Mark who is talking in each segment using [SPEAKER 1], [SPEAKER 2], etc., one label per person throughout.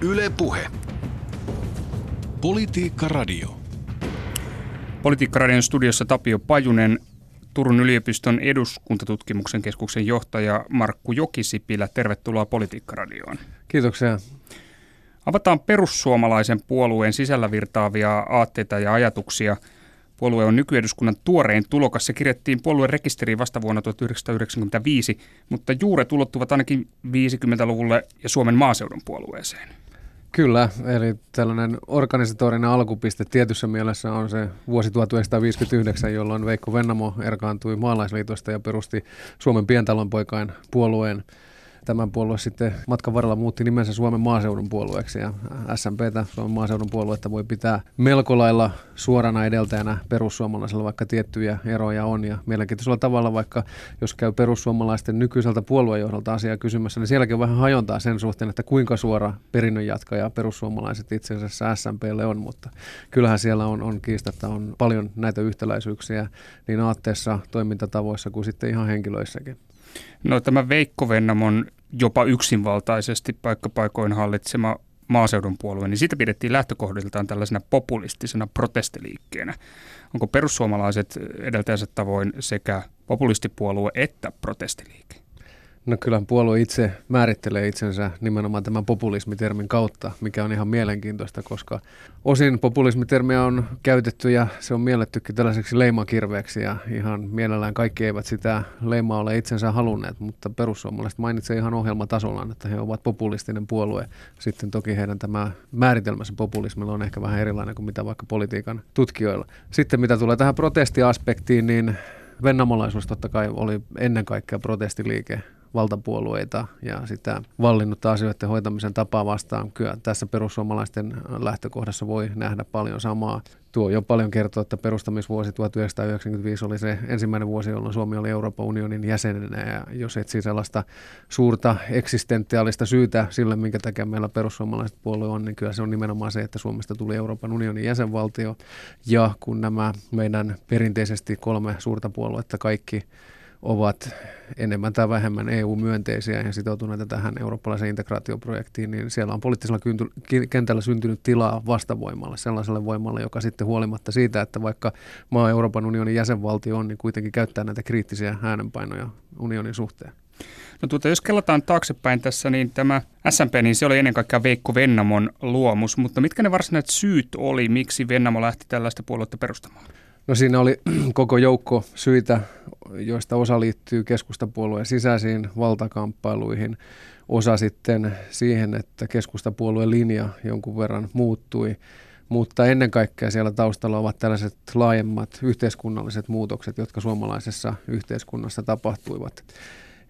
[SPEAKER 1] Yle Puhe. Politiikka Radio.
[SPEAKER 2] Politiikka Radion studiossa Tapio Pajunen, Turun yliopiston eduskuntatutkimuksen keskuksen johtaja Markku Jokisipilä. Tervetuloa Politiikka Radioon.
[SPEAKER 3] Kiitoksia.
[SPEAKER 2] Avataan perussuomalaisen puolueen sisällä virtaavia aatteita ja ajatuksia. Puolue on nykyeduskunnan tuorein tulokas. Se kirjattiin puolueen rekisteriin vasta vuonna 1995, mutta juuret ulottuvat ainakin 50-luvulle ja Suomen maaseudun puolueeseen.
[SPEAKER 3] Kyllä, eli tällainen organisatorinen alkupiste tietyssä mielessä on se vuosi 1959, jolloin Veikko Vennamo erkaantui maalaisliitosta ja perusti Suomen pientalonpoikain puolueen tämän puolue sitten matkan varrella muutti nimensä Suomen maaseudun puolueeksi ja SMPtä, Suomen maaseudun puoluetta, voi pitää melko lailla suorana edeltäjänä perussuomalaisella, vaikka tiettyjä eroja on. Ja mielenkiintoisella tavalla, vaikka jos käy perussuomalaisten nykyiseltä puoluejohdolta asiaa kysymässä, niin sielläkin on vähän hajontaa sen suhteen, että kuinka suora perinnön jatkaja perussuomalaiset itse asiassa SMPlle on, mutta kyllähän siellä on, on kiistatta on paljon näitä yhtäläisyyksiä niin aatteessa, toimintatavoissa kuin sitten ihan henkilöissäkin.
[SPEAKER 2] No tämä Veikko Vennamon jopa yksinvaltaisesti paikkapaikoin hallitsema maaseudun puolue, niin siitä pidettiin lähtökohdiltaan tällaisena populistisena protestiliikkeenä. Onko perussuomalaiset edeltäjänsä tavoin sekä populistipuolue että protestiliike?
[SPEAKER 3] No kyllä puolue itse määrittelee itsensä nimenomaan tämän populismitermin kautta, mikä on ihan mielenkiintoista, koska osin populismitermiä on käytetty ja se on miellettykin tällaiseksi leimakirveeksi ja ihan mielellään kaikki eivät sitä leimaa ole itsensä halunneet, mutta perussuomalaiset mainitsee ihan ohjelmatasollaan, että he ovat populistinen puolue. Sitten toki heidän tämä määritelmässä populismilla on ehkä vähän erilainen kuin mitä vaikka politiikan tutkijoilla. Sitten mitä tulee tähän protestiaspektiin, niin Vennamolaisuus totta kai oli ennen kaikkea protestiliike valtapuolueita ja sitä vallinnutta asioiden hoitamisen tapaa vastaan. Kyllä tässä perussuomalaisten lähtökohdassa voi nähdä paljon samaa. Tuo jo paljon kertoo, että perustamisvuosi 1995 oli se ensimmäinen vuosi, jolloin Suomi oli Euroopan unionin jäsenenä. Ja jos etsii sellaista suurta eksistentiaalista syytä sille, minkä takia meillä perussuomalaiset puolue on, niin kyllä se on nimenomaan se, että Suomesta tuli Euroopan unionin jäsenvaltio. Ja kun nämä meidän perinteisesti kolme suurta puoluetta kaikki ovat enemmän tai vähemmän EU-myönteisiä ja sitoutuneita tähän eurooppalaiseen integraatioprojektiin, niin siellä on poliittisella kentällä syntynyt tilaa vastavoimalle, sellaiselle voimalle, joka sitten huolimatta siitä, että vaikka maa Euroopan unionin jäsenvaltio on, niin kuitenkin käyttää näitä kriittisiä äänenpainoja unionin suhteen.
[SPEAKER 2] No tuota, jos kellotaan taaksepäin tässä, niin tämä SMP, niin se oli ennen kaikkea Veikko Vennamon luomus, mutta mitkä ne varsinaiset syyt oli, miksi Vennamo lähti tällaista puoluetta perustamaan?
[SPEAKER 3] No siinä oli koko joukko syitä, joista osa liittyy keskustapuolueen sisäisiin valtakamppailuihin, osa sitten siihen, että keskustapuolueen linja jonkun verran muuttui, mutta ennen kaikkea siellä taustalla ovat tällaiset laajemmat yhteiskunnalliset muutokset, jotka suomalaisessa yhteiskunnassa tapahtuivat.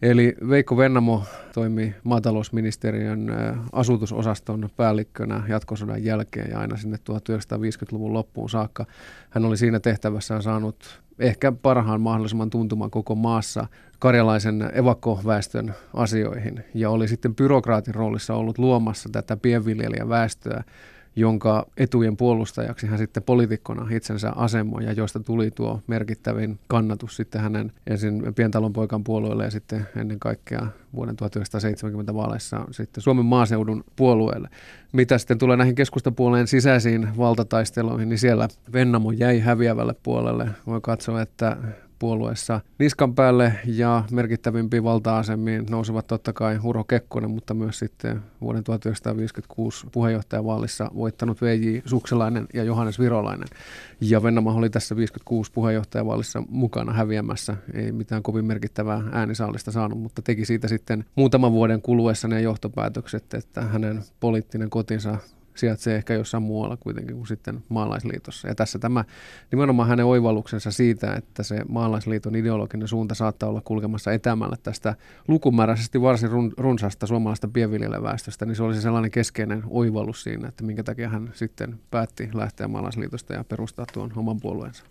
[SPEAKER 3] Eli Veikko Vennamo toimi maatalousministeriön asutusosaston päällikkönä jatkosodan jälkeen ja aina sinne 1950-luvun loppuun saakka. Hän oli siinä tehtävässään saanut ehkä parhaan mahdollisimman tuntuman koko maassa karjalaisen evakkoväestön asioihin ja oli sitten byrokraatin roolissa ollut luomassa tätä pienviljelijäväestöä jonka etujen puolustajaksi hän sitten poliitikkona itsensä asemoi ja joista tuli tuo merkittävin kannatus sitten hänen ensin pientalonpoikan puolueelle ja sitten ennen kaikkea vuoden 1970 vaaleissa sitten Suomen maaseudun puolueelle. Mitä sitten tulee näihin keskustapuoleen sisäisiin valtataisteluihin, niin siellä Vennamo jäi häviävälle puolelle. Voi katsoa, että puolueessa niskan päälle ja merkittävimpiin valta-asemiin nousevat totta kai Urho Kekkonen, mutta myös sitten vuoden 1956 puheenjohtajavaalissa voittanut VJ Sukselainen ja Johannes Virolainen. Ja Vennama oli tässä 56 puheenjohtajavaalissa mukana häviämässä. Ei mitään kovin merkittävää äänisaalista saanut, mutta teki siitä sitten muutaman vuoden kuluessa ne johtopäätökset, että hänen poliittinen kotinsa sijaitsee ehkä jossain muualla kuitenkin kuin sitten maalaisliitossa. Ja tässä tämä nimenomaan hänen oivalluksensa siitä, että se maalaisliiton ideologinen suunta saattaa olla kulkemassa etämällä tästä lukumääräisesti varsin run, runsaasta suomalaista pienviljelijäväestöstä, niin se olisi sellainen keskeinen oivallus siinä, että minkä takia hän sitten päätti lähteä maalaisliitosta ja perustaa tuon oman puolueensa.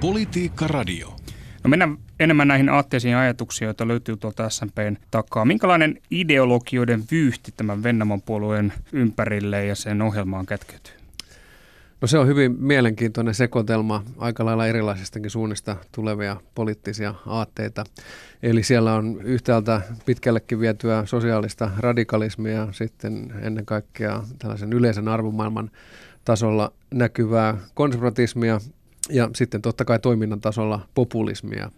[SPEAKER 1] Politiikka Radio.
[SPEAKER 2] No mennään enemmän näihin aatteisiin ajatuksiin, joita löytyy tuolta SMPn takaa. Minkälainen ideologioiden vyyhti tämän Vennamon puolueen ympärille ja sen ohjelmaan kätkeytyy?
[SPEAKER 3] No se on hyvin mielenkiintoinen sekoitelma aika lailla erilaisistakin suunnista tulevia poliittisia aatteita. Eli siellä on yhtäältä pitkällekin vietyä sosiaalista radikalismia, sitten ennen kaikkea tällaisen yleisen arvomaailman tasolla näkyvää konservatismia ja sitten totta kai toiminnan tasolla populismia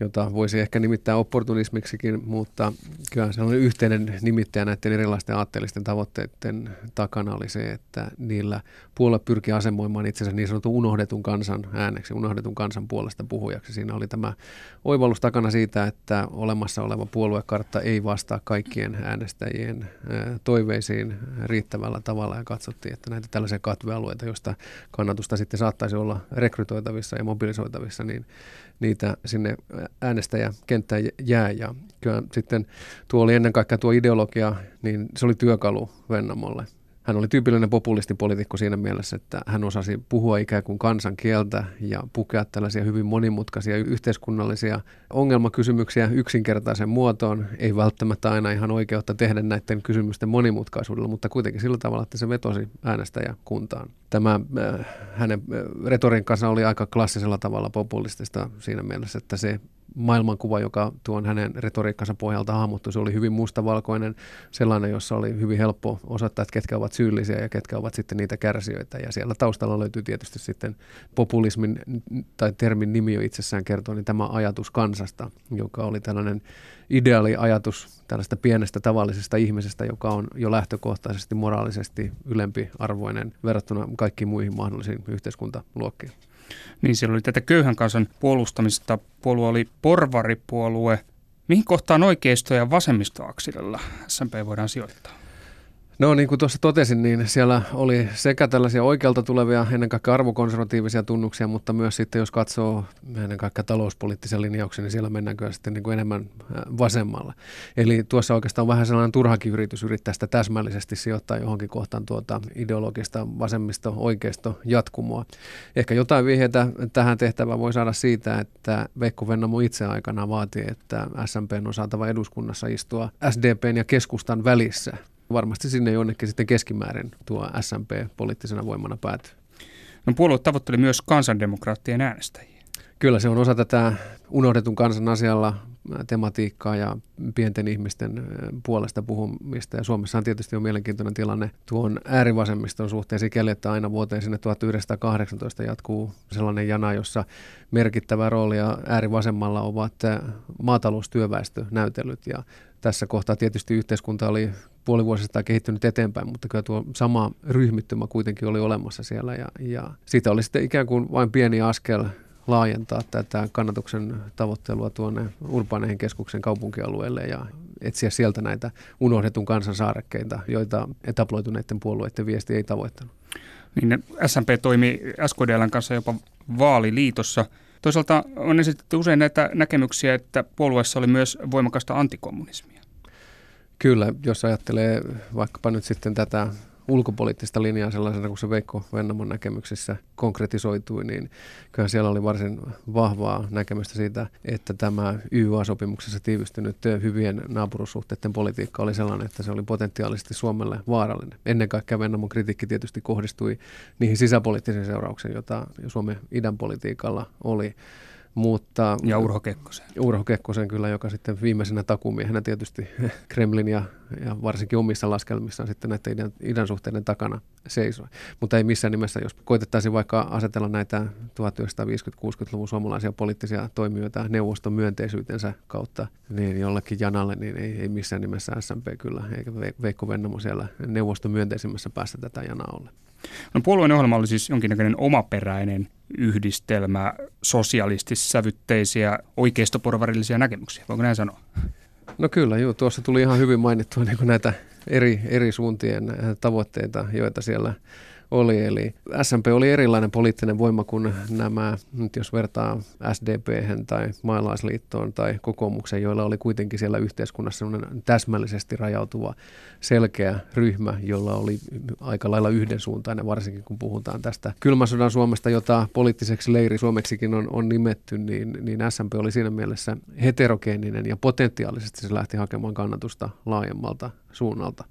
[SPEAKER 3] jota voisi ehkä nimittää opportunismiksikin, mutta kyllä on yhteinen nimittäjä näiden erilaisten aatteellisten tavoitteiden takana oli se, että niillä puolue pyrkii asemoimaan itsensä niin sanotun unohdetun kansan ääneksi, unohdetun kansan puolesta puhujaksi. Siinä oli tämä oivallus takana siitä, että olemassa oleva puoluekartta ei vastaa kaikkien äänestäjien toiveisiin riittävällä tavalla ja katsottiin, että näitä tällaisia katvealueita, joista kannatusta sitten saattaisi olla rekrytoitavissa ja mobilisoitavissa, niin niitä sinne äänestäjäkenttään jää. Ja kyllä sitten tuo oli ennen kaikkea tuo ideologia, niin se oli työkalu Vennamolle hän oli tyypillinen populistipolitiikko siinä mielessä, että hän osasi puhua ikään kuin kansan kieltä ja pukea tällaisia hyvin monimutkaisia yhteiskunnallisia ongelmakysymyksiä yksinkertaisen muotoon. Ei välttämättä aina ihan oikeutta tehdä näiden kysymysten monimutkaisuudella, mutta kuitenkin sillä tavalla, että se vetosi äänestäjäkuntaan. Tämä äh, hänen äh, retoriikkansa oli aika klassisella tavalla populistista siinä mielessä, että se maailmankuva, joka tuon hänen retoriikkansa pohjalta hahmottui, se oli hyvin mustavalkoinen, sellainen, jossa oli hyvin helppo osoittaa, että ketkä ovat syyllisiä ja ketkä ovat sitten niitä kärsijöitä. Ja siellä taustalla löytyy tietysti sitten populismin tai termin nimi jo itsessään kertoo, niin tämä ajatus kansasta, joka oli tällainen ideaali ajatus tällaista pienestä tavallisesta ihmisestä, joka on jo lähtökohtaisesti moraalisesti ylempiarvoinen verrattuna kaikkiin muihin mahdollisiin yhteiskuntaluokkiin.
[SPEAKER 2] Niin siellä oli tätä köyhän kansan puolustamista. Puolue oli porvaripuolue. Mihin kohtaan oikeisto- ja vasemmistoaksililla SMP voidaan sijoittaa?
[SPEAKER 3] No niin kuin tuossa totesin, niin siellä oli sekä tällaisia oikealta tulevia ennen kaikkea arvokonservatiivisia tunnuksia, mutta myös sitten jos katsoo ennen kaikkea talouspoliittisia linjauksia, niin siellä mennään sitten niin kuin enemmän vasemmalla. Eli tuossa oikeastaan on vähän sellainen turhakin yritys yrittää sitä täsmällisesti sijoittaa johonkin kohtaan tuota ideologista vasemmisto-oikeisto jatkumoa. Ehkä jotain vihjeitä tähän tehtävään voi saada siitä, että Veikko Vennamo itse aikana vaatii, että SMP on saatava eduskunnassa istua SDPn ja keskustan välissä varmasti sinne jonnekin sitten keskimäärin tuo SMP poliittisena voimana päätyy.
[SPEAKER 2] No puolue tavoitteli myös kansandemokraattien äänestäjiä.
[SPEAKER 3] Kyllä se on osa tätä unohdetun kansan asialla tematiikkaa ja pienten ihmisten puolesta puhumista. Ja Suomessa on tietysti on mielenkiintoinen tilanne tuon äärivasemmiston suhteen sikäli, että aina vuoteen sinne 1918 jatkuu sellainen jana, jossa merkittävä rooli ja äärivasemmalla ovat maataloustyöväestönäytelyt. Ja tässä kohtaa tietysti yhteiskunta oli puoli vuosista kehittynyt eteenpäin, mutta kyllä tuo sama ryhmittymä kuitenkin oli olemassa siellä ja, ja siitä oli sitten ikään kuin vain pieni askel laajentaa tätä kannatuksen tavoittelua tuonne urbaaneihin keskuksen kaupunkialueelle ja etsiä sieltä näitä unohdetun kansan saarekkeita, joita etabloituneiden puolueiden viesti ei tavoittanut.
[SPEAKER 2] Niin SMP toimi SKDLn kanssa jopa vaaliliitossa. Toisaalta on esitetty usein näitä näkemyksiä, että puolueessa oli myös voimakasta antikommunismia.
[SPEAKER 3] Kyllä, jos ajattelee vaikkapa nyt sitten tätä ulkopoliittista linjaa sellaisena kuin se Veikko Vennamon näkemyksessä konkretisoitui, niin kyllä siellä oli varsin vahvaa näkemystä siitä, että tämä YYA-sopimuksessa tiivistynyt hyvien naapurussuhteiden politiikka oli sellainen, että se oli potentiaalisesti Suomelle vaarallinen. Ennen kaikkea Vennamon kritiikki tietysti kohdistui niihin sisäpoliittisiin seurauksiin, joita Suomen idän politiikalla oli.
[SPEAKER 2] Mutta, ja Urho Kekkosen.
[SPEAKER 3] Urho Kekkosen kyllä, joka sitten viimeisenä takumiehenä tietysti Kremlin ja, ja varsinkin omissa laskelmissaan sitten näiden idän, idän suhteiden takana seisoi. Mutta ei missään nimessä, jos koitettaisiin vaikka asetella näitä 1950-60-luvun suomalaisia poliittisia toimijoita neuvoston myönteisyytensä kautta niin jollekin janalle, niin ei, ei missään nimessä SMP kyllä, eikä Veikko Vennamo siellä neuvoston myönteisimmässä päässä tätä janaa ole.
[SPEAKER 2] No puolueen ohjelma oli siis jonkinnäköinen omaperäinen yhdistelmä sosialistissävytteisiä oikeistoporvarillisia näkemyksiä. Voinko näin sanoa?
[SPEAKER 3] No kyllä, joo. Tuossa tuli ihan hyvin mainittua niin näitä eri, eri suuntien tavoitteita, joita siellä oli. Eli SMP oli erilainen poliittinen voima kuin nämä, nyt jos vertaa SDP tai maalaisliittoon tai kokoomukseen, joilla oli kuitenkin siellä yhteiskunnassa täsmällisesti rajautuva selkeä ryhmä, jolla oli aika lailla yhdensuuntainen, varsinkin kun puhutaan tästä kylmän sodan Suomesta, jota poliittiseksi leiri Suomeksikin on, on nimetty, niin, niin SMP oli siinä mielessä heterogeeninen ja potentiaalisesti se lähti hakemaan kannatusta laajemmalta suunnalta.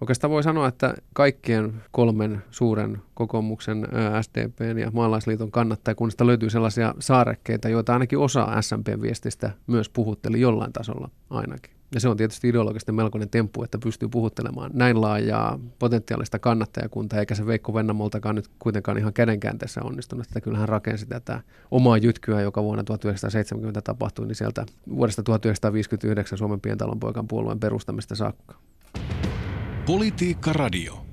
[SPEAKER 3] Oikeastaan voi sanoa, että kaikkien kolmen suuren kokoomuksen, SDPn ja maalaisliiton kannattajakunnista löytyy sellaisia saarekkeita, joita ainakin osa SMP-viestistä myös puhutteli jollain tasolla ainakin. Ja se on tietysti ideologisesti melkoinen temppu, että pystyy puhuttelemaan näin laajaa potentiaalista kannattajakuntaa, eikä se Veikko Vennamoltakaan nyt kuitenkaan ihan kädenkäänteessä onnistunut. Että kyllähän rakensi tätä omaa jytkyä, joka vuonna 1970 tapahtui, niin sieltä vuodesta 1959 Suomen pientalonpoikan puolueen perustamista saakka.
[SPEAKER 1] Politiikka Radio.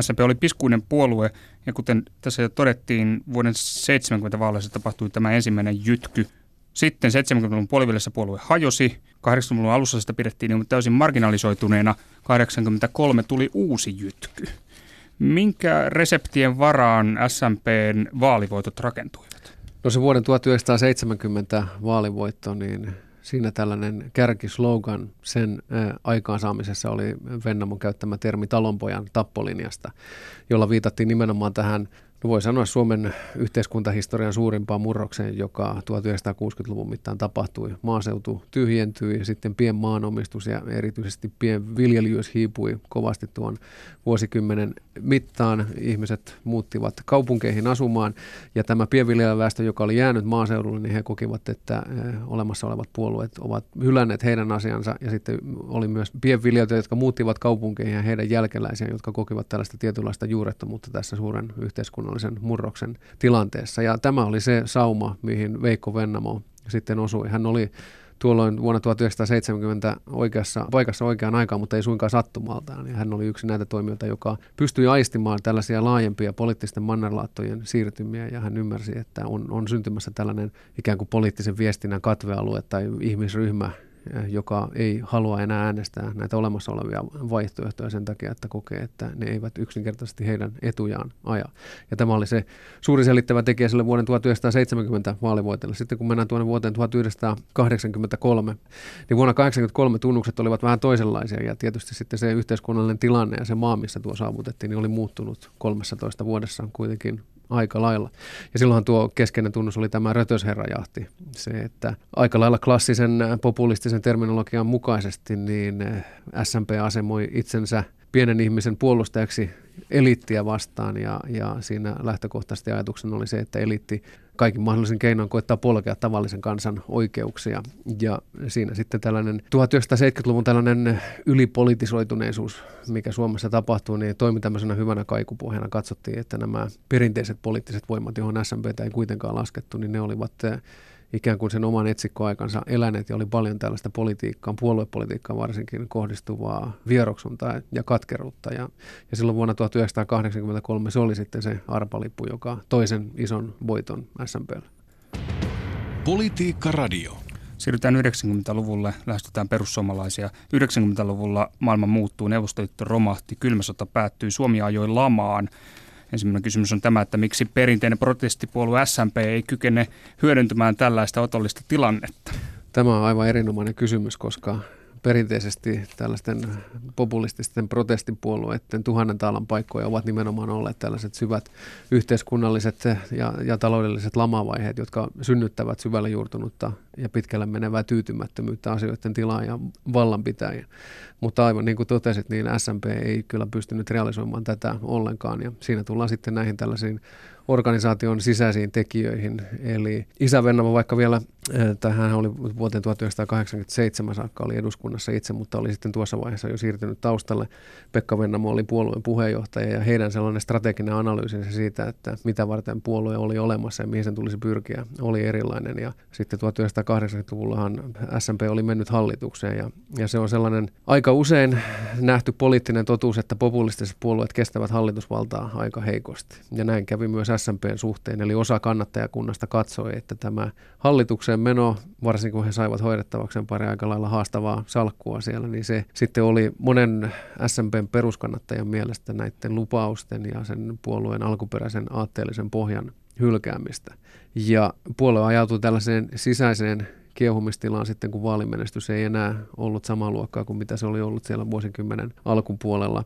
[SPEAKER 2] SMP oli piskuinen puolue ja kuten tässä jo todettiin, vuoden 70 vaaleissa tapahtui tämä ensimmäinen jytky. Sitten 70-luvun puolivälissä puolue hajosi, 80-luvun alussa sitä pidettiin niin täysin marginalisoituneena, 83 tuli uusi jytky. Minkä reseptien varaan SMPn vaalivoitot rakentuivat?
[SPEAKER 3] No se vuoden 1970 vaalivoitto, niin siinä tällainen kärkislogan sen aikaansaamisessa oli Vennamon käyttämä termi talonpojan tappolinjasta, jolla viitattiin nimenomaan tähän No voi sanoa Suomen yhteiskuntahistorian suurimpaan murrokseen, joka 1960-luvun mittaan tapahtui. Maaseutu tyhjentyi ja sitten pienmaanomistus ja erityisesti pienviljelijöys hiipui kovasti tuon vuosikymmenen mittaan. Ihmiset muuttivat kaupunkeihin asumaan ja tämä pienviljelijäväestö, joka oli jäänyt maaseudulle, niin he kokivat, että eh, olemassa olevat puolueet ovat hylänneet heidän asiansa ja sitten oli myös pienviljelijöitä, jotka muuttivat kaupunkeihin ja heidän jälkeläisiä, jotka kokivat tällaista tietynlaista juurettomuutta tässä suuren yhteiskunnallisen murroksen tilanteessa. Ja tämä oli se sauma, mihin Veikko Vennamo sitten osui. Hän oli tuolloin vuonna 1970 oikeassa paikassa oikeaan aikaan, mutta ei suinkaan sattumaltaan. Ja hän oli yksi näitä toimijoita, joka pystyi aistimaan tällaisia laajempia poliittisten mannerlaattojen siirtymiä ja hän ymmärsi, että on, on syntymässä tällainen ikään kuin poliittisen viestinnän katvealue tai ihmisryhmä, joka ei halua enää äänestää näitä olemassa olevia vaihtoehtoja sen takia, että kokee, että ne eivät yksinkertaisesti heidän etujaan aja. Ja tämä oli se suuri selittävä tekijä sille vuoden 1970 vaalivoitelle. Sitten kun mennään tuonne vuoteen 1983, niin vuonna 1983 tunnukset olivat vähän toisenlaisia ja tietysti sitten se yhteiskunnallinen tilanne ja se maa, missä tuo saavutettiin, niin oli muuttunut 13 vuodessa kuitenkin aika lailla. Ja silloinhan tuo keskeinen tunnus oli tämä rötösherrajahti. Se, että aika lailla klassisen populistisen terminologian mukaisesti niin eh, SMP asemoi itsensä pienen ihmisen puolustajaksi eliittiä vastaan ja, ja siinä lähtökohtaisesti ajatuksena oli se, että eliitti kaikin mahdollisen keinoin koittaa polkea tavallisen kansan oikeuksia. Ja siinä sitten tällainen 1970-luvun tällainen ylipolitisoituneisuus, mikä Suomessa tapahtuu, niin toimi tämmöisenä hyvänä kaikupohjana. Katsottiin, että nämä perinteiset poliittiset voimat, johon SMPtä ei kuitenkaan laskettu, niin ne olivat ikään kuin sen oman etsikkoaikansa eläneet ja oli paljon tällaista politiikkaa, puoluepolitiikkaa varsinkin kohdistuvaa vieroksuntaa ja katkeruutta. Ja, ja silloin vuonna 1983 se oli sitten se arpalippu, joka toisen ison voiton SMPlle.
[SPEAKER 1] Politiikka Radio.
[SPEAKER 2] Siirrytään 90-luvulle, lähestytään perussuomalaisia. 90-luvulla maailma muuttuu, Neuvostoliitto romahti, kylmä sota päättyi, Suomi ajoi lamaan. Ensimmäinen kysymys on tämä, että miksi perinteinen protestipuolue SMP ei kykene hyödyntämään tällaista otollista tilannetta?
[SPEAKER 3] Tämä on aivan erinomainen kysymys, koska perinteisesti tällaisten populististen protestipuolueiden tuhannen taalan paikkoja ovat nimenomaan olleet tällaiset syvät yhteiskunnalliset ja, ja taloudelliset lamavaiheet, jotka synnyttävät syvälle juurtunutta ja pitkälle menevää tyytymättömyyttä asioiden tilaan ja vallanpitäjiä. Mutta aivan niin kuin totesit, niin SMP ei kyllä pystynyt realisoimaan tätä ollenkaan ja siinä tullaan sitten näihin tällaisiin organisaation sisäisiin tekijöihin. Eli isä Vennamo vaikka vielä, eh, tai hän oli vuoteen 1987 saakka oli eduskunnassa itse, mutta oli sitten tuossa vaiheessa jo siirtynyt taustalle. Pekka Vennamo oli puolueen puheenjohtaja ja heidän sellainen strateginen analyysi siitä, että mitä varten puolue oli olemassa ja mihin sen tulisi pyrkiä, oli erilainen. Ja sitten 1980-luvullahan SMP oli mennyt hallitukseen ja, ja se on sellainen aika usein nähty poliittinen totuus, että populistiset puolueet kestävät hallitusvaltaa aika heikosti. Ja näin kävi myös SMPn suhteen, eli osa kannattajakunnasta katsoi, että tämä hallitukseen meno, varsinkin kun he saivat hoidettavakseen pari aika lailla haastavaa salkkua siellä, niin se sitten oli monen SMPn peruskannattajan mielestä näiden lupausten ja sen puolueen alkuperäisen aatteellisen pohjan hylkäämistä. Ja puolue ajautui tällaiseen sisäiseen kiehumistilaan sitten, kun vaalimenestys ei enää ollut samaa luokkaa kuin mitä se oli ollut siellä vuosikymmenen alkupuolella.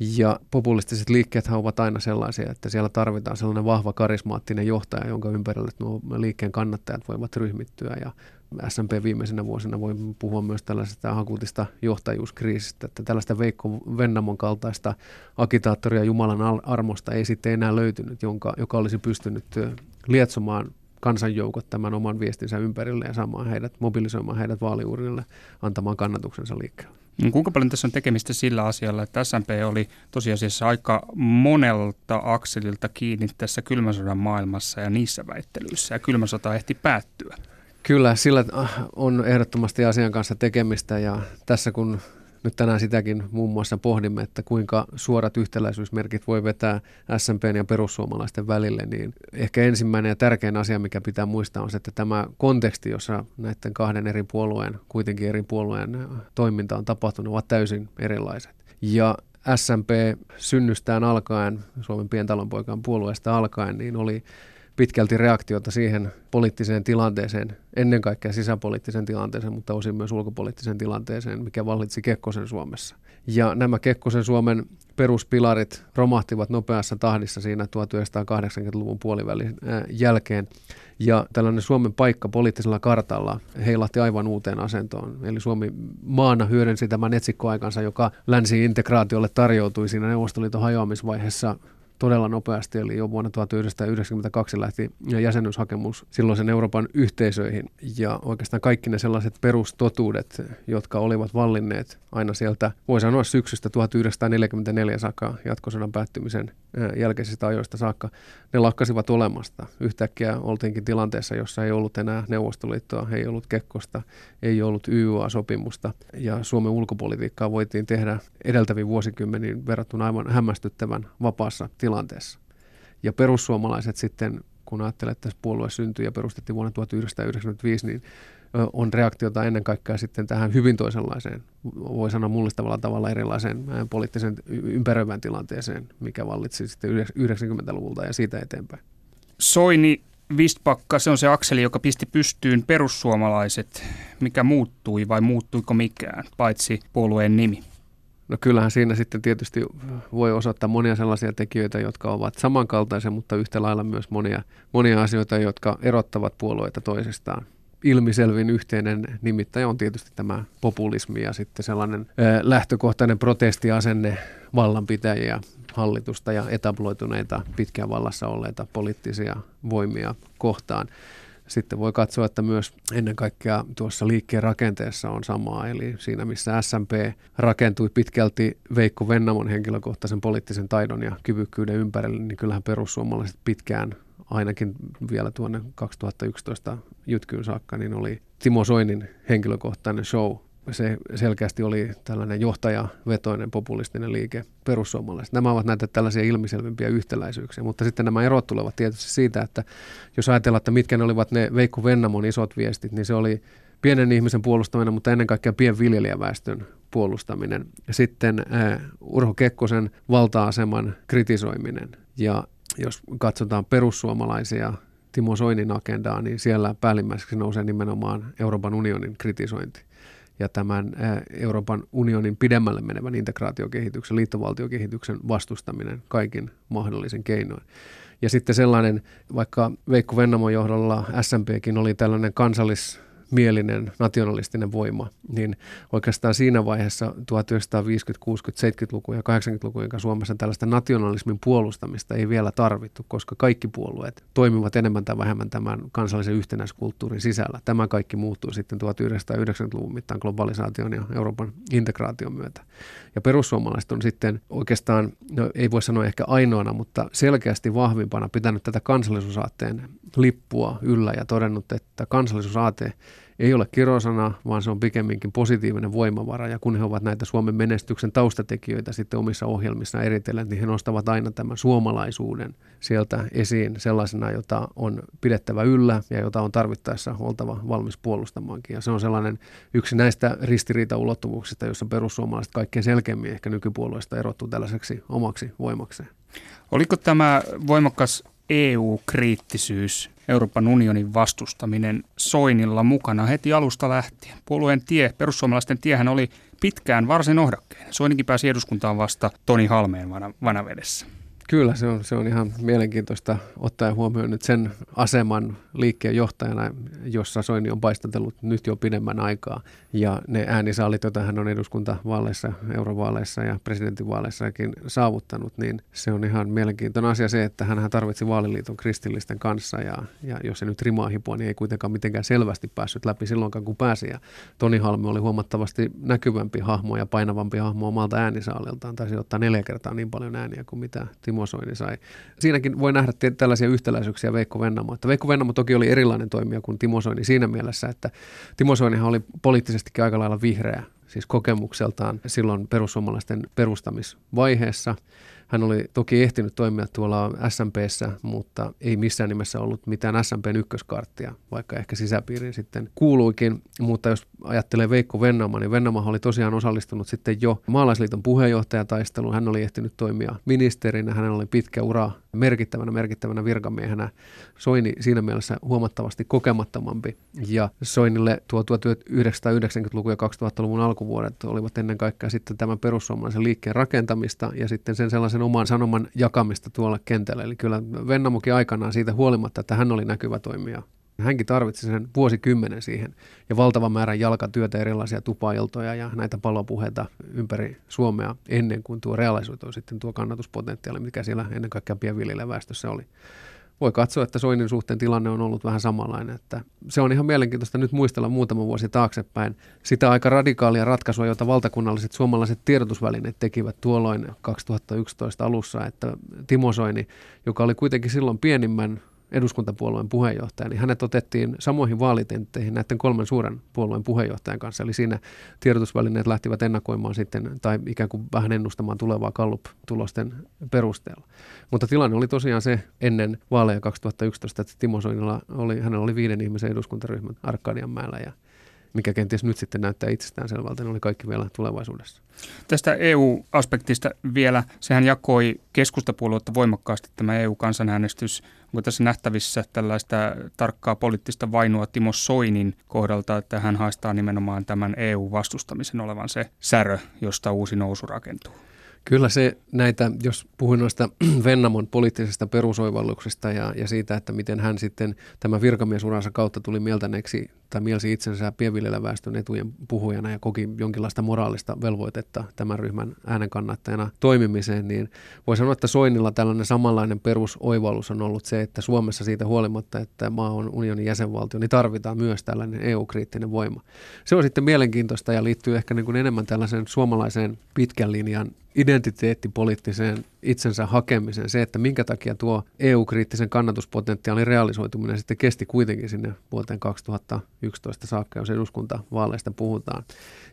[SPEAKER 3] Ja populistiset liikkeet ovat aina sellaisia, että siellä tarvitaan sellainen vahva karismaattinen johtaja, jonka ympärille nuo liikkeen kannattajat voivat ryhmittyä. Ja SMP viimeisenä vuosina voi puhua myös tällaisesta akuutista johtajuuskriisistä, että tällaista Veikko Vennamon kaltaista agitaattoria Jumalan armosta ei sitten enää löytynyt, jonka, joka olisi pystynyt lietsomaan kansanjoukot tämän oman viestinsä ympärille ja saamaan heidät, mobilisoimaan heidät vaaliuurille antamaan kannatuksensa liikkeelle.
[SPEAKER 2] No, kuinka paljon tässä on tekemistä sillä asialla, että SMP oli tosiasiassa aika monelta akselilta kiinni tässä kylmän sodan maailmassa ja niissä väittelyissä, ja kylmä sota ehti päättyä?
[SPEAKER 3] Kyllä, sillä on ehdottomasti asian kanssa tekemistä, ja tässä kun nyt tänään sitäkin muun muassa pohdimme, että kuinka suorat yhtäläisyysmerkit voi vetää SMPn ja perussuomalaisten välille, niin ehkä ensimmäinen ja tärkein asia, mikä pitää muistaa, on se, että tämä konteksti, jossa näiden kahden eri puolueen, kuitenkin eri puolueen toiminta on tapahtunut, ovat täysin erilaiset. Ja SMP synnystään alkaen, Suomen pientalonpoikan puolueesta alkaen, niin oli pitkälti reaktiota siihen poliittiseen tilanteeseen, ennen kaikkea sisäpoliittiseen tilanteeseen, mutta osin myös ulkopoliittiseen tilanteeseen, mikä vallitsi Kekkosen Suomessa. Ja nämä Kekkosen Suomen peruspilarit romahtivat nopeassa tahdissa siinä 1980-luvun puolivälin jälkeen. Ja tällainen Suomen paikka poliittisella kartalla heilahti aivan uuteen asentoon. Eli Suomi maana hyödynsi tämän etsikkoaikansa, joka länsi-integraatiolle tarjoutui siinä Neuvostoliiton hajoamisvaiheessa todella nopeasti, eli jo vuonna 1992 lähti jäsenyyshakemus silloisen Euroopan yhteisöihin, ja oikeastaan kaikki ne sellaiset perustotuudet, jotka olivat vallinneet aina sieltä, voi sanoa syksystä 1944 saakka jatkosodan päättymisen jälkeisistä ajoista saakka, ne lakkasivat olemasta. Yhtäkkiä oltiinkin tilanteessa, jossa ei ollut enää Neuvostoliittoa, ei ollut Kekkosta, ei ollut YUA-sopimusta, ja Suomen ulkopolitiikkaa voitiin tehdä edeltäviin vuosikymmeniin verrattuna aivan hämmästyttävän vapaassa tilanteessa. Ja perussuomalaiset sitten, kun ajattelee, että puolue syntyi ja perustettiin vuonna 1995, niin on reaktiota ennen kaikkea sitten tähän hyvin toisenlaiseen, voi sanoa mullistavalla tavalla erilaiseen poliittisen ympäröivään tilanteeseen, mikä vallitsi sitten 90-luvulta ja siitä eteenpäin.
[SPEAKER 2] Soini, Vistpakka, se on se akseli, joka pisti pystyyn perussuomalaiset. Mikä muuttui vai muuttuiko mikään, paitsi puolueen nimi?
[SPEAKER 3] No kyllähän siinä sitten tietysti voi osoittaa monia sellaisia tekijöitä, jotka ovat samankaltaisia, mutta yhtä lailla myös monia, monia asioita, jotka erottavat puolueita toisistaan. Ilmiselvin yhteinen nimittäjä on tietysti tämä populismi ja sitten sellainen lähtökohtainen protestiasenne vallanpitäjiä, hallitusta ja etabloituneita pitkään vallassa olleita poliittisia voimia kohtaan. Sitten voi katsoa, että myös ennen kaikkea tuossa liikkeen rakenteessa on samaa, eli siinä missä SMP rakentui pitkälti Veikko Vennamon henkilökohtaisen poliittisen taidon ja kyvykkyyden ympärille, niin kyllähän perussuomalaiset pitkään ainakin vielä tuonne 2011 jytkyyn saakka, niin oli Timo Soinin henkilökohtainen show se selkeästi oli tällainen johtajavetoinen populistinen liike perussuomalaiset. Nämä ovat näitä tällaisia ilmiselvimpiä yhtäläisyyksiä, mutta sitten nämä erot tulevat tietysti siitä, että jos ajatellaan, että mitkä ne olivat ne Veikko Vennamon isot viestit, niin se oli pienen ihmisen puolustaminen, mutta ennen kaikkea pienviljelijäväestön puolustaminen. Sitten äh, Urho Kekkosen valta-aseman kritisoiminen ja jos katsotaan perussuomalaisia Timo Soinin agendaa, niin siellä päällimmäiseksi nousee nimenomaan Euroopan unionin kritisointi ja tämän Euroopan unionin pidemmälle menevän integraatiokehityksen, liittovaltiokehityksen vastustaminen kaikin mahdollisen keinoin. Ja sitten sellainen, vaikka Veikko Vennamon johdolla SMPkin oli tällainen kansallis mielinen nationalistinen voima, niin oikeastaan siinä vaiheessa 1950, 60, 70-luku ja 80-luku, jonka Suomessa tällaista nationalismin puolustamista ei vielä tarvittu, koska kaikki puolueet toimivat enemmän tai vähemmän tämän kansallisen yhtenäiskulttuurin sisällä. Tämä kaikki muuttui sitten 1990-luvun mittaan globalisaation ja Euroopan integraation myötä. Ja perussuomalaiset on sitten oikeastaan, no ei voi sanoa ehkä ainoana, mutta selkeästi vahvimpana pitänyt tätä kansallisuusaatteen lippua yllä ja todennut, että kansallisuusaate ei ole kirosana, vaan se on pikemminkin positiivinen voimavara. Ja kun he ovat näitä Suomen menestyksen taustatekijöitä sitten omissa ohjelmissa eritellen, niin he nostavat aina tämän suomalaisuuden sieltä esiin sellaisena, jota on pidettävä yllä ja jota on tarvittaessa oltava valmis puolustamaankin. Ja se on sellainen yksi näistä ristiriitaulottuvuuksista, jossa perussuomalaiset kaikkein selkeämmin ehkä nykypuolueista erottuu tällaiseksi omaksi voimakseen.
[SPEAKER 2] Oliko tämä voimakas EU-kriittisyys, Euroopan unionin vastustaminen Soinilla mukana heti alusta lähtien. Puolueen tie, perussuomalaisten tiehän oli pitkään varsin ohdakkeinen. Soinikin pääsi eduskuntaan vasta Toni Halmeen vanavedessä.
[SPEAKER 3] Kyllä, se on, se on ihan mielenkiintoista ottaa huomioon nyt sen aseman liikkeen johtajana, jossa Soini on paistatellut nyt jo pidemmän aikaa. Ja ne äänisaalit, joita hän on eduskuntavaaleissa, eurovaaleissa ja presidentinvaaleissakin saavuttanut, niin se on ihan mielenkiintoinen asia se, että hän tarvitsi vaaliliiton kristillisten kanssa. Ja, ja jos se nyt rimaa hipua, niin ei kuitenkaan mitenkään selvästi päässyt läpi silloinkaan, kun pääsi. Ja Toni Halme oli huomattavasti näkyvämpi hahmo ja painavampi hahmo omalta äänisaaliltaan. Taisi ottaa neljä kertaa niin paljon ääniä kuin mitä Timo Soini sai. Siinäkin voi nähdä tällaisia yhtäläisyyksiä Veikko Vennamo. Että Veikko Vennamo toki oli erilainen toimija kuin Timo Soini siinä mielessä, että Timo Soinihan oli poliittisestikin aika lailla vihreä, siis kokemukseltaan silloin perussuomalaisten perustamisvaiheessa – hän oli toki ehtinyt toimia tuolla SMPssä, mutta ei missään nimessä ollut mitään SMPn ykköskarttia, vaikka ehkä sisäpiiriin sitten kuuluikin. Mutta jos ajattelee Veikko Vennama, niin Vennama oli tosiaan osallistunut sitten jo maalaisliiton puheenjohtajataisteluun. Hän oli ehtinyt toimia ministerinä, hänellä oli pitkä ura merkittävänä, merkittävänä virkamiehenä. Soini siinä mielessä huomattavasti kokemattomampi. Ja Soinille tuo 1990-luku ja 2000-luvun alkuvuodet olivat ennen kaikkea sitten tämän perussuomalaisen liikkeen rakentamista ja sitten sen sellaisen oman sanoman jakamista tuolla kentällä. Eli kyllä Vennamokin aikanaan siitä huolimatta, että hän oli näkyvä toimija Hänkin tarvitsi sen vuosikymmenen siihen ja valtavan määrän jalkatyötä, erilaisia tupailtoja ja näitä palopuheita ympäri Suomea ennen kuin tuo realisoitu sitten tuo kannatuspotentiaali, mikä siellä ennen kaikkea pienviljelijäväestössä oli. Voi katsoa, että Soinin suhteen tilanne on ollut vähän samanlainen. Että se on ihan mielenkiintoista nyt muistella muutama vuosi taaksepäin sitä aika radikaalia ratkaisua, jota valtakunnalliset suomalaiset tiedotusvälineet tekivät tuolloin 2011 alussa, että Timo Soini, joka oli kuitenkin silloin pienimmän eduskuntapuolueen puheenjohtaja, niin hänet otettiin samoihin vaalitentteihin näiden kolmen suuren puolueen puheenjohtajan kanssa. Eli siinä tiedotusvälineet lähtivät ennakoimaan sitten, tai ikään kuin vähän ennustamaan tulevaa Gallup-tulosten perusteella. Mutta tilanne oli tosiaan se ennen vaaleja 2011, että Timo Soinilla oli, hänellä oli viiden ihmisen eduskuntaryhmä Arkadianmäellä ja mikä kenties nyt sitten näyttää itsestään selvältä, ne oli kaikki vielä tulevaisuudessa.
[SPEAKER 2] Tästä EU-aspektista vielä, sehän jakoi keskustapuoluetta voimakkaasti tämä EU-kansanäänestys. Onko tässä nähtävissä tällaista tarkkaa poliittista vainoa Timo Soinin kohdalta, että hän haistaa nimenomaan tämän EU-vastustamisen olevan se särö, josta uusi nousu rakentuu?
[SPEAKER 3] Kyllä se näitä, jos puhuin noista Vennamon poliittisesta perusoivalluksesta ja, ja siitä, että miten hän sitten tämän virkamiesuransa kautta tuli mieltäneeksi tai mielsi itsensä pienviljelijäväestön etujen puhujana ja koki jonkinlaista moraalista velvoitetta tämän ryhmän äänen kannattajana toimimiseen, niin voi sanoa, että Soinilla tällainen samanlainen perusoivallus on ollut se, että Suomessa siitä huolimatta, että maa on unionin jäsenvaltio, niin tarvitaan myös tällainen EU-kriittinen voima. Se on sitten mielenkiintoista ja liittyy ehkä niin kuin enemmän tällaiseen suomalaiseen pitkän linjan identiteettipoliittiseen itsensä hakemiseen. Se, että minkä takia tuo EU-kriittisen kannatuspotentiaalin realisoituminen sitten kesti kuitenkin sinne vuoteen 2011 saakka, jos eduskuntavaaleista puhutaan.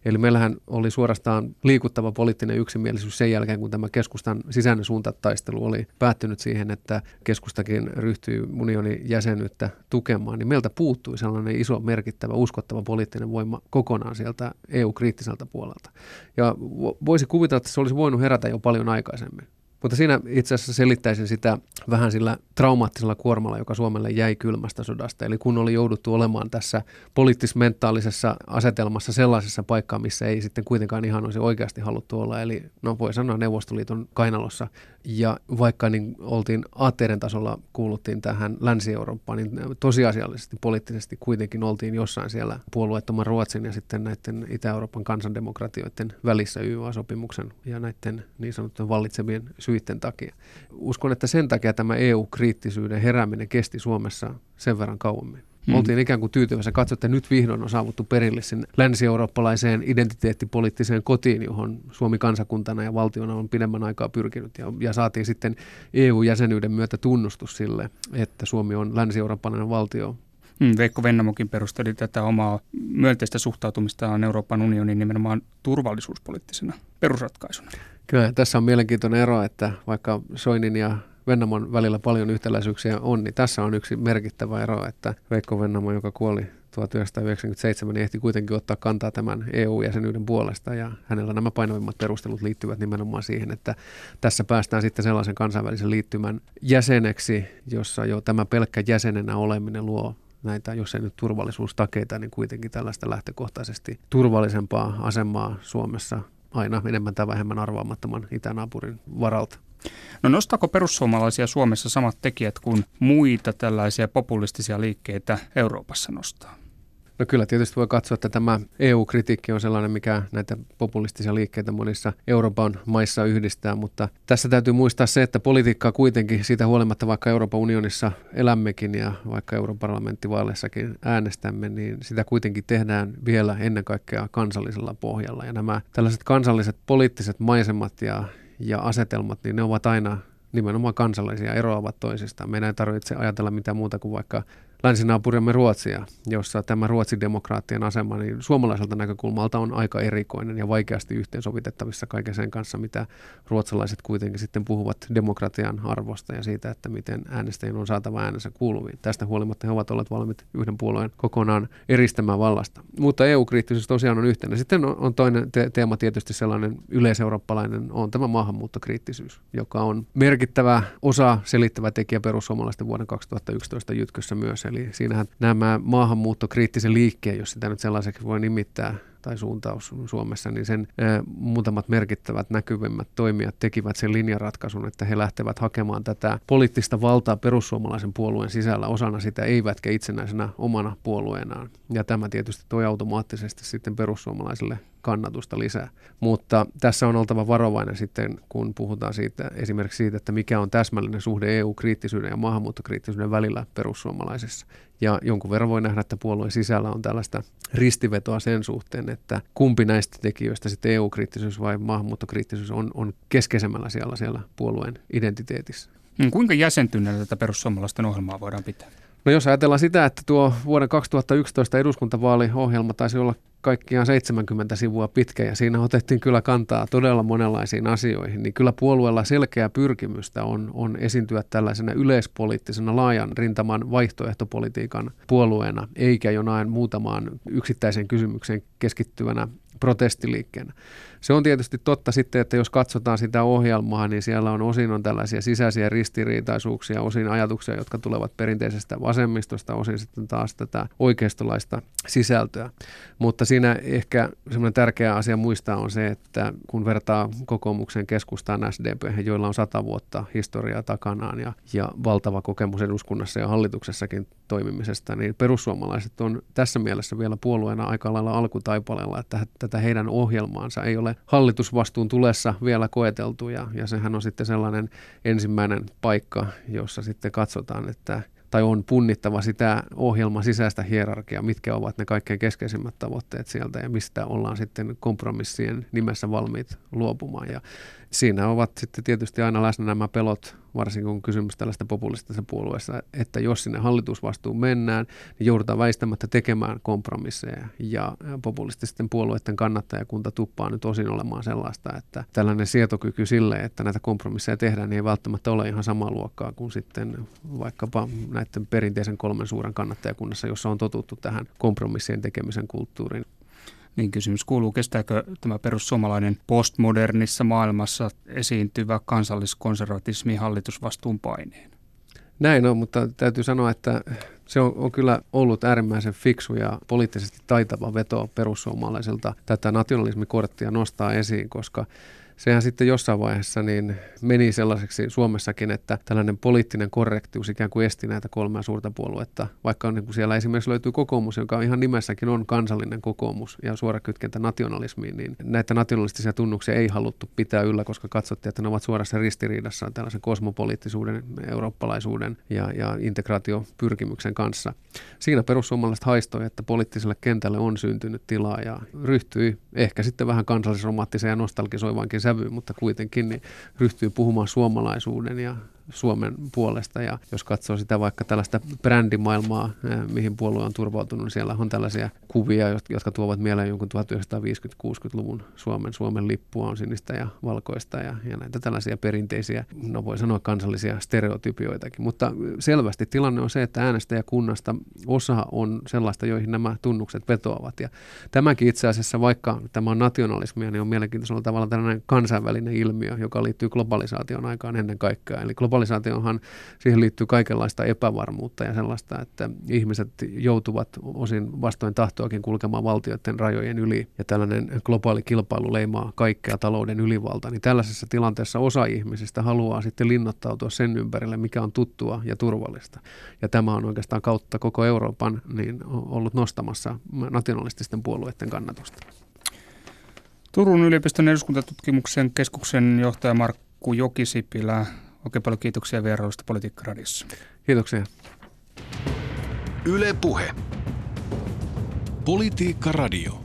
[SPEAKER 3] Eli meillähän oli suorastaan liikuttava poliittinen yksimielisyys sen jälkeen, kun tämä keskustan sisäinen suuntataistelu oli päättynyt siihen, että keskustakin ryhtyy unionin jäsenyyttä tukemaan, niin meiltä puuttui sellainen iso, merkittävä, uskottava poliittinen voima kokonaan sieltä EU-kriittiseltä puolelta. Ja voisi kuvitella, että se olisi voinut herätä jo paljon aikaisemmin. Mutta siinä itse asiassa selittäisin sitä vähän sillä traumaattisella kuormalla, joka Suomelle jäi kylmästä sodasta. Eli kun oli jouduttu olemaan tässä poliittis-mentaalisessa asetelmassa sellaisessa paikkaa, missä ei sitten kuitenkaan ihan olisi oikeasti haluttu olla. Eli no voi sanoa Neuvostoliiton kainalossa. Ja vaikka niin oltiin aatteiden tasolla kuuluttiin tähän Länsi-Eurooppaan, niin tosiasiallisesti poliittisesti kuitenkin oltiin jossain siellä puolueettoman Ruotsin ja sitten näiden Itä-Euroopan kansandemokratioiden välissä YA-sopimuksen ja näiden niin sanottujen vallitsevien syiden takia. Uskon, että sen takia tämä EU-kriittisyyden herääminen kesti Suomessa sen verran kauemmin. Mm. Oltiin ikään kuin tyytyväisiä. Katso, että nyt vihdoin on saavuttu perille sinne länsi-eurooppalaiseen identiteettipoliittiseen kotiin, johon Suomi kansakuntana ja valtiona on pidemmän aikaa pyrkinyt. Ja, ja saatiin sitten EU-jäsenyyden myötä tunnustus sille, että Suomi on länsi-eurooppalainen valtio
[SPEAKER 2] Mm, Veikko Vennamokin perusteli tätä omaa myönteistä suhtautumistaan Euroopan unionin nimenomaan turvallisuuspoliittisena perusratkaisuna.
[SPEAKER 3] Kyllä, tässä on mielenkiintoinen ero, että vaikka Soinin ja Vennamon välillä paljon yhtäläisyyksiä on, niin tässä on yksi merkittävä ero, että Veikko Vennamo, joka kuoli 1997, niin ehti kuitenkin ottaa kantaa tämän EU-jäsenyyden puolesta ja hänellä nämä painavimmat perustelut liittyvät nimenomaan siihen, että tässä päästään sitten sellaisen kansainvälisen liittymän jäseneksi, jossa jo tämä pelkkä jäsenenä oleminen luo näitä, jos ei nyt turvallisuustakeita, niin kuitenkin tällaista lähtökohtaisesti turvallisempaa asemaa Suomessa aina enemmän tai vähemmän arvaamattoman itänaapurin varalta.
[SPEAKER 2] No nostaako perussuomalaisia Suomessa samat tekijät kuin muita tällaisia populistisia liikkeitä Euroopassa nostaa?
[SPEAKER 3] No kyllä tietysti voi katsoa, että tämä EU-kritiikki on sellainen, mikä näitä populistisia liikkeitä monissa Euroopan maissa yhdistää, mutta tässä täytyy muistaa se, että politiikkaa kuitenkin siitä huolimatta, vaikka Euroopan unionissa elämmekin ja vaikka Euroopan parlamenttivaaleissakin äänestämme, niin sitä kuitenkin tehdään vielä ennen kaikkea kansallisella pohjalla. Ja nämä tällaiset kansalliset poliittiset maisemat ja, ja asetelmat, niin ne ovat aina nimenomaan kansallisia, eroavat toisistaan. Meidän ei tarvitse ajatella mitään muuta kuin vaikka länsinaapurimme Ruotsia, jossa tämä Ruotsin demokraattien asema niin suomalaiselta näkökulmalta on aika erikoinen ja vaikeasti yhteensovitettavissa kaiken sen kanssa, mitä ruotsalaiset kuitenkin sitten puhuvat demokratian arvosta ja siitä, että miten äänestäjien on saatava äänensä kuuluviin. Tästä huolimatta he ovat olleet valmiit yhden puolueen kokonaan eristämään vallasta. Mutta EU-kriittisyys tosiaan on yhtenä. Sitten on, on toinen te- teema tietysti sellainen yleiseurooppalainen, on tämä maahanmuuttokriittisyys, joka on merkittävä osa selittävä tekijä perussuomalaisten vuoden 2011 jytkössä myös. Eli siinähän nämä maahanmuuttokriittisen liikkeen, jos sitä nyt sellaiseksi voi nimittää, tai suuntaus Suomessa, niin sen ää, muutamat merkittävät näkyvimmät toimijat tekivät sen linjaratkaisun, että he lähtevät hakemaan tätä poliittista valtaa perussuomalaisen puolueen sisällä osana sitä, eivätkä itsenäisenä omana puolueenaan. Ja tämä tietysti toi automaattisesti sitten perussuomalaisille kannatusta lisää. Mutta tässä on oltava varovainen sitten, kun puhutaan siitä, esimerkiksi siitä, että mikä on täsmällinen suhde EU-kriittisyyden ja maahanmuuttokriittisyyden välillä perussuomalaisessa. Ja jonkun verran voi nähdä, että puolueen sisällä on tällaista ristivetoa sen suhteen, että kumpi näistä tekijöistä sitten EU-kriittisyys vai maahanmuuttokriittisyys on, on keskeisemmällä siellä, siellä puolueen identiteetissä.
[SPEAKER 2] Mm, kuinka jäsentyneellä tätä perussuomalaisten ohjelmaa voidaan pitää?
[SPEAKER 3] No jos ajatellaan sitä, että tuo vuoden 2011 eduskuntavaaliohjelma taisi olla kaikkiaan 70 sivua pitkä ja siinä otettiin kyllä kantaa todella monenlaisiin asioihin, niin kyllä puolueella selkeä pyrkimystä on, on esiintyä tällaisena yleispoliittisena laajan rintaman vaihtoehtopolitiikan puolueena, eikä jonain muutamaan yksittäiseen kysymykseen keskittyvänä protestiliikkeenä. Se on tietysti totta sitten, että jos katsotaan sitä ohjelmaa, niin siellä on osin on tällaisia sisäisiä ristiriitaisuuksia, osin ajatuksia, jotka tulevat perinteisestä vasemmistosta, osin sitten taas tätä oikeistolaista sisältöä. Mutta siinä ehkä semmoinen tärkeä asia muistaa on se, että kun vertaa kokoomuksen keskustaan SDP, joilla on sata vuotta historiaa takanaan ja, ja valtava kokemus eduskunnassa ja hallituksessakin toimimisesta, niin perussuomalaiset on tässä mielessä vielä puolueena aika lailla alkutaipaleella, että tätä heidän ohjelmaansa ei ole hallitusvastuun tulessa vielä koeteltu ja, ja sehän on sitten sellainen ensimmäinen paikka, jossa sitten katsotaan, että tai on punnittava sitä ohjelman sisäistä hierarkiaa, mitkä ovat ne kaikkein keskeisimmät tavoitteet sieltä ja mistä ollaan sitten kompromissien nimessä valmiit luopumaan. Ja siinä ovat sitten tietysti aina läsnä nämä pelot, varsinkin kun kysymys tällaista populistisesta puolueesta, että jos sinne hallitusvastuun mennään, niin joudutaan väistämättä tekemään kompromisseja. Ja populististen puolueiden kannattajakunta tuppaa nyt osin olemaan sellaista, että tällainen sietokyky sille, että näitä kompromisseja tehdään, niin ei välttämättä ole ihan samaa luokkaa kuin sitten vaikkapa näiden perinteisen kolmen suuren kannattajakunnassa, jossa on totuttu tähän kompromissien tekemisen kulttuuriin.
[SPEAKER 2] Niin kysymys kuuluu, kestääkö tämä perussuomalainen postmodernissa maailmassa esiintyvä kansalliskonservatismi hallitusvastuun paineen?
[SPEAKER 3] Näin on, mutta täytyy sanoa, että se on, on kyllä ollut äärimmäisen fiksu ja poliittisesti taitava veto perussuomalaiselta tätä nationalismikorttia nostaa esiin, koska sehän sitten jossain vaiheessa niin meni sellaiseksi Suomessakin, että tällainen poliittinen korrektius ikään kuin esti näitä kolmea suurta puoluetta, vaikka on, niin kuin siellä esimerkiksi löytyy kokoomus, joka ihan nimessäkin on kansallinen kokoomus ja suora kytkentä nationalismiin, niin näitä nationalistisia tunnuksia ei haluttu pitää yllä, koska katsottiin, että ne ovat suorassa ristiriidassa tällaisen kosmopoliittisuuden, eurooppalaisuuden ja, ja integraatiopyrkimyksen kanssa. Siinä perussuomalaiset haistoi, että poliittiselle kentälle on syntynyt tilaa ja ryhtyi ehkä sitten vähän kansallisromanttisen ja nostalgisoivankin sävyyn, mutta kuitenkin niin ryhtyy puhumaan suomalaisuuden ja Suomen puolesta. Ja jos katsoo sitä vaikka tällaista brändimaailmaa, mihin puolue on turvautunut, niin siellä on tällaisia kuvia, jotka tuovat mieleen jonkun 1950-60-luvun Suomen. Suomen lippua on sinistä ja valkoista ja, ja näitä tällaisia perinteisiä, no voi sanoa kansallisia stereotypioitakin. Mutta selvästi tilanne on se, että äänestäjäkunnasta osa on sellaista, joihin nämä tunnukset vetoavat. Ja tämäkin itse asiassa, vaikka tämä on nationalismia, niin on mielenkiintoisella tavalla tällainen kansainvälinen ilmiö, joka liittyy globalisaation aikaan ennen kaikkea. Eli globalisaatiohan, siihen liittyy kaikenlaista epävarmuutta ja sellaista, että ihmiset joutuvat osin vastoin tahtoakin kulkemaan valtioiden rajojen yli. Ja tällainen globaali kilpailu leimaa kaikkea talouden ylivalta. Niin tällaisessa tilanteessa osa ihmisistä haluaa sitten linnoittautua sen ympärille, mikä on tuttua ja turvallista. Ja tämä on oikeastaan kautta koko Euroopan niin ollut nostamassa nationalististen puolueiden kannatusta.
[SPEAKER 2] Turun yliopiston eduskuntatutkimuksen keskuksen johtaja Markku Jokisipilä. Oikein paljon kiitoksia vierailusta Politiikka-radiossa.
[SPEAKER 3] Kiitoksia.
[SPEAKER 1] Yle Puhe. Politiikka Radio.